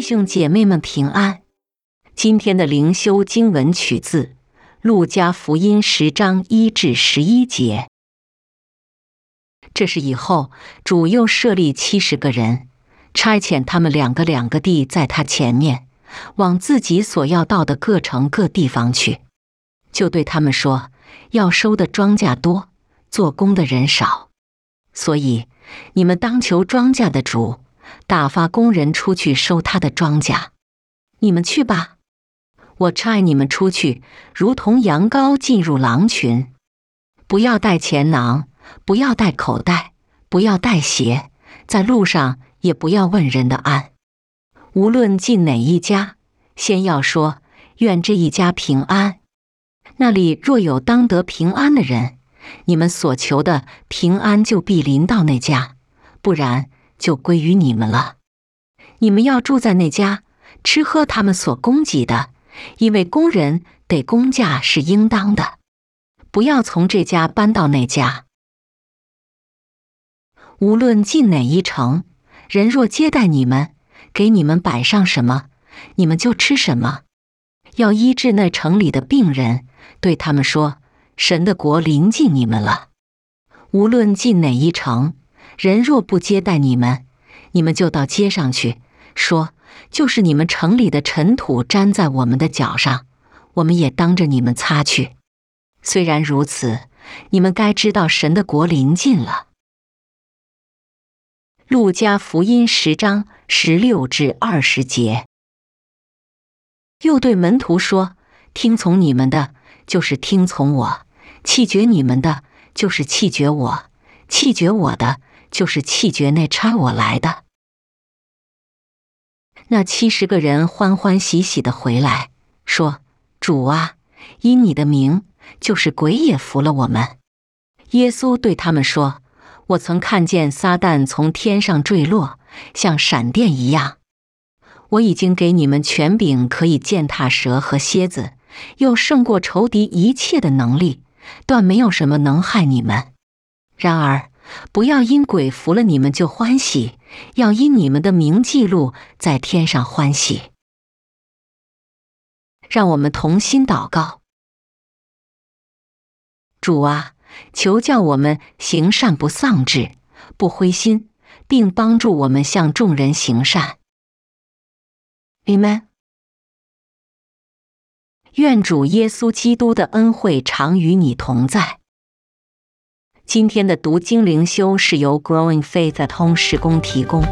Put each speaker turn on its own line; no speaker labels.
弟兄姐妹们平安。今天的灵修经文取自《路加福音》十章一至十一节。这是以后主又设立七十个人，差遣他们两个两个地在他前面，往自己所要到的各城各地方去，就对他们说：要收的庄稼多，做工的人少，所以你们当求庄稼的主。打发工人出去收他的庄稼，你们去吧。我差你们出去，如同羊羔进入狼群。不要带钱囊，不要带口袋，不要带鞋，在路上也不要问人的安。无论进哪一家，先要说愿这一家平安。那里若有当得平安的人，你们所求的平安就必临到那家；不然。就归于你们了。你们要住在那家，吃喝他们所供给的，因为工人得工价是应当的。不要从这家搬到那家。无论进哪一城，人若接待你们，给你们摆上什么，你们就吃什么。要医治那城里的病人，对他们说：“神的国临近你们了。”无论进哪一城。人若不接待你们，你们就到街上去说：“就是你们城里的尘土粘在我们的脚上，我们也当着你们擦去。”虽然如此，你们该知道神的国临近了。路加福音十章十六至二十节，又对门徒说：“听从你们的，就是听从我；弃绝你们的，就是弃绝我；弃绝我的。”就是气绝那差我来的那七十个人欢欢喜喜的回来，说：“主啊，因你的名，就是鬼也服了我们。”耶稣对他们说：“我曾看见撒旦从天上坠落，像闪电一样。我已经给你们权柄，可以践踏蛇和蝎子，又胜过仇敌一切的能力，断没有什么能害你们。然而。”不要因鬼服了你们就欢喜，要因你们的名记录在天上欢喜。让我们同心祷告：主啊，求叫我们行善不丧志，不灰心，并帮助我们向众人行善。Amen。愿主耶稣基督的恩惠常与你同在。今天的读经灵修是由 Growing Faith 通识宫提供。